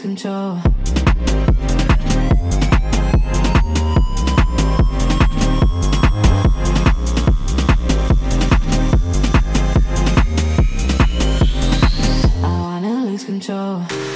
control. I wanna lose control.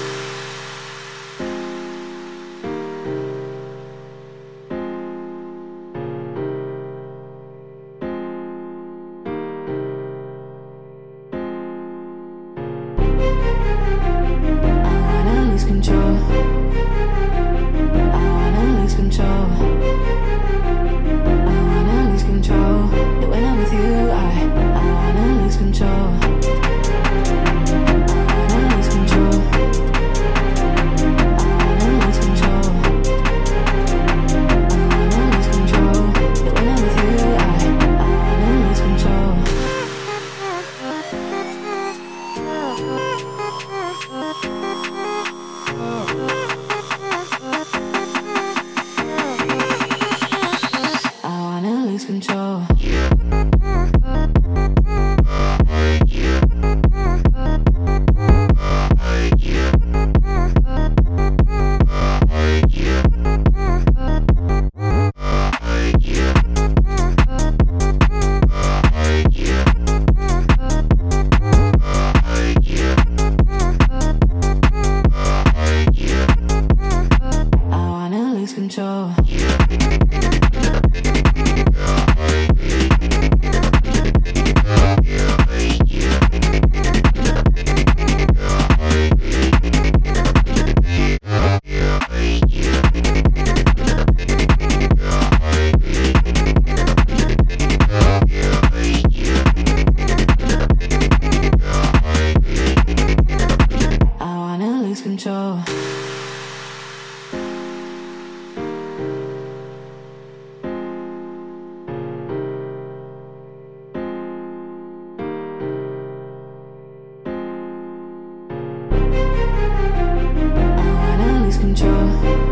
就。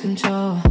Control.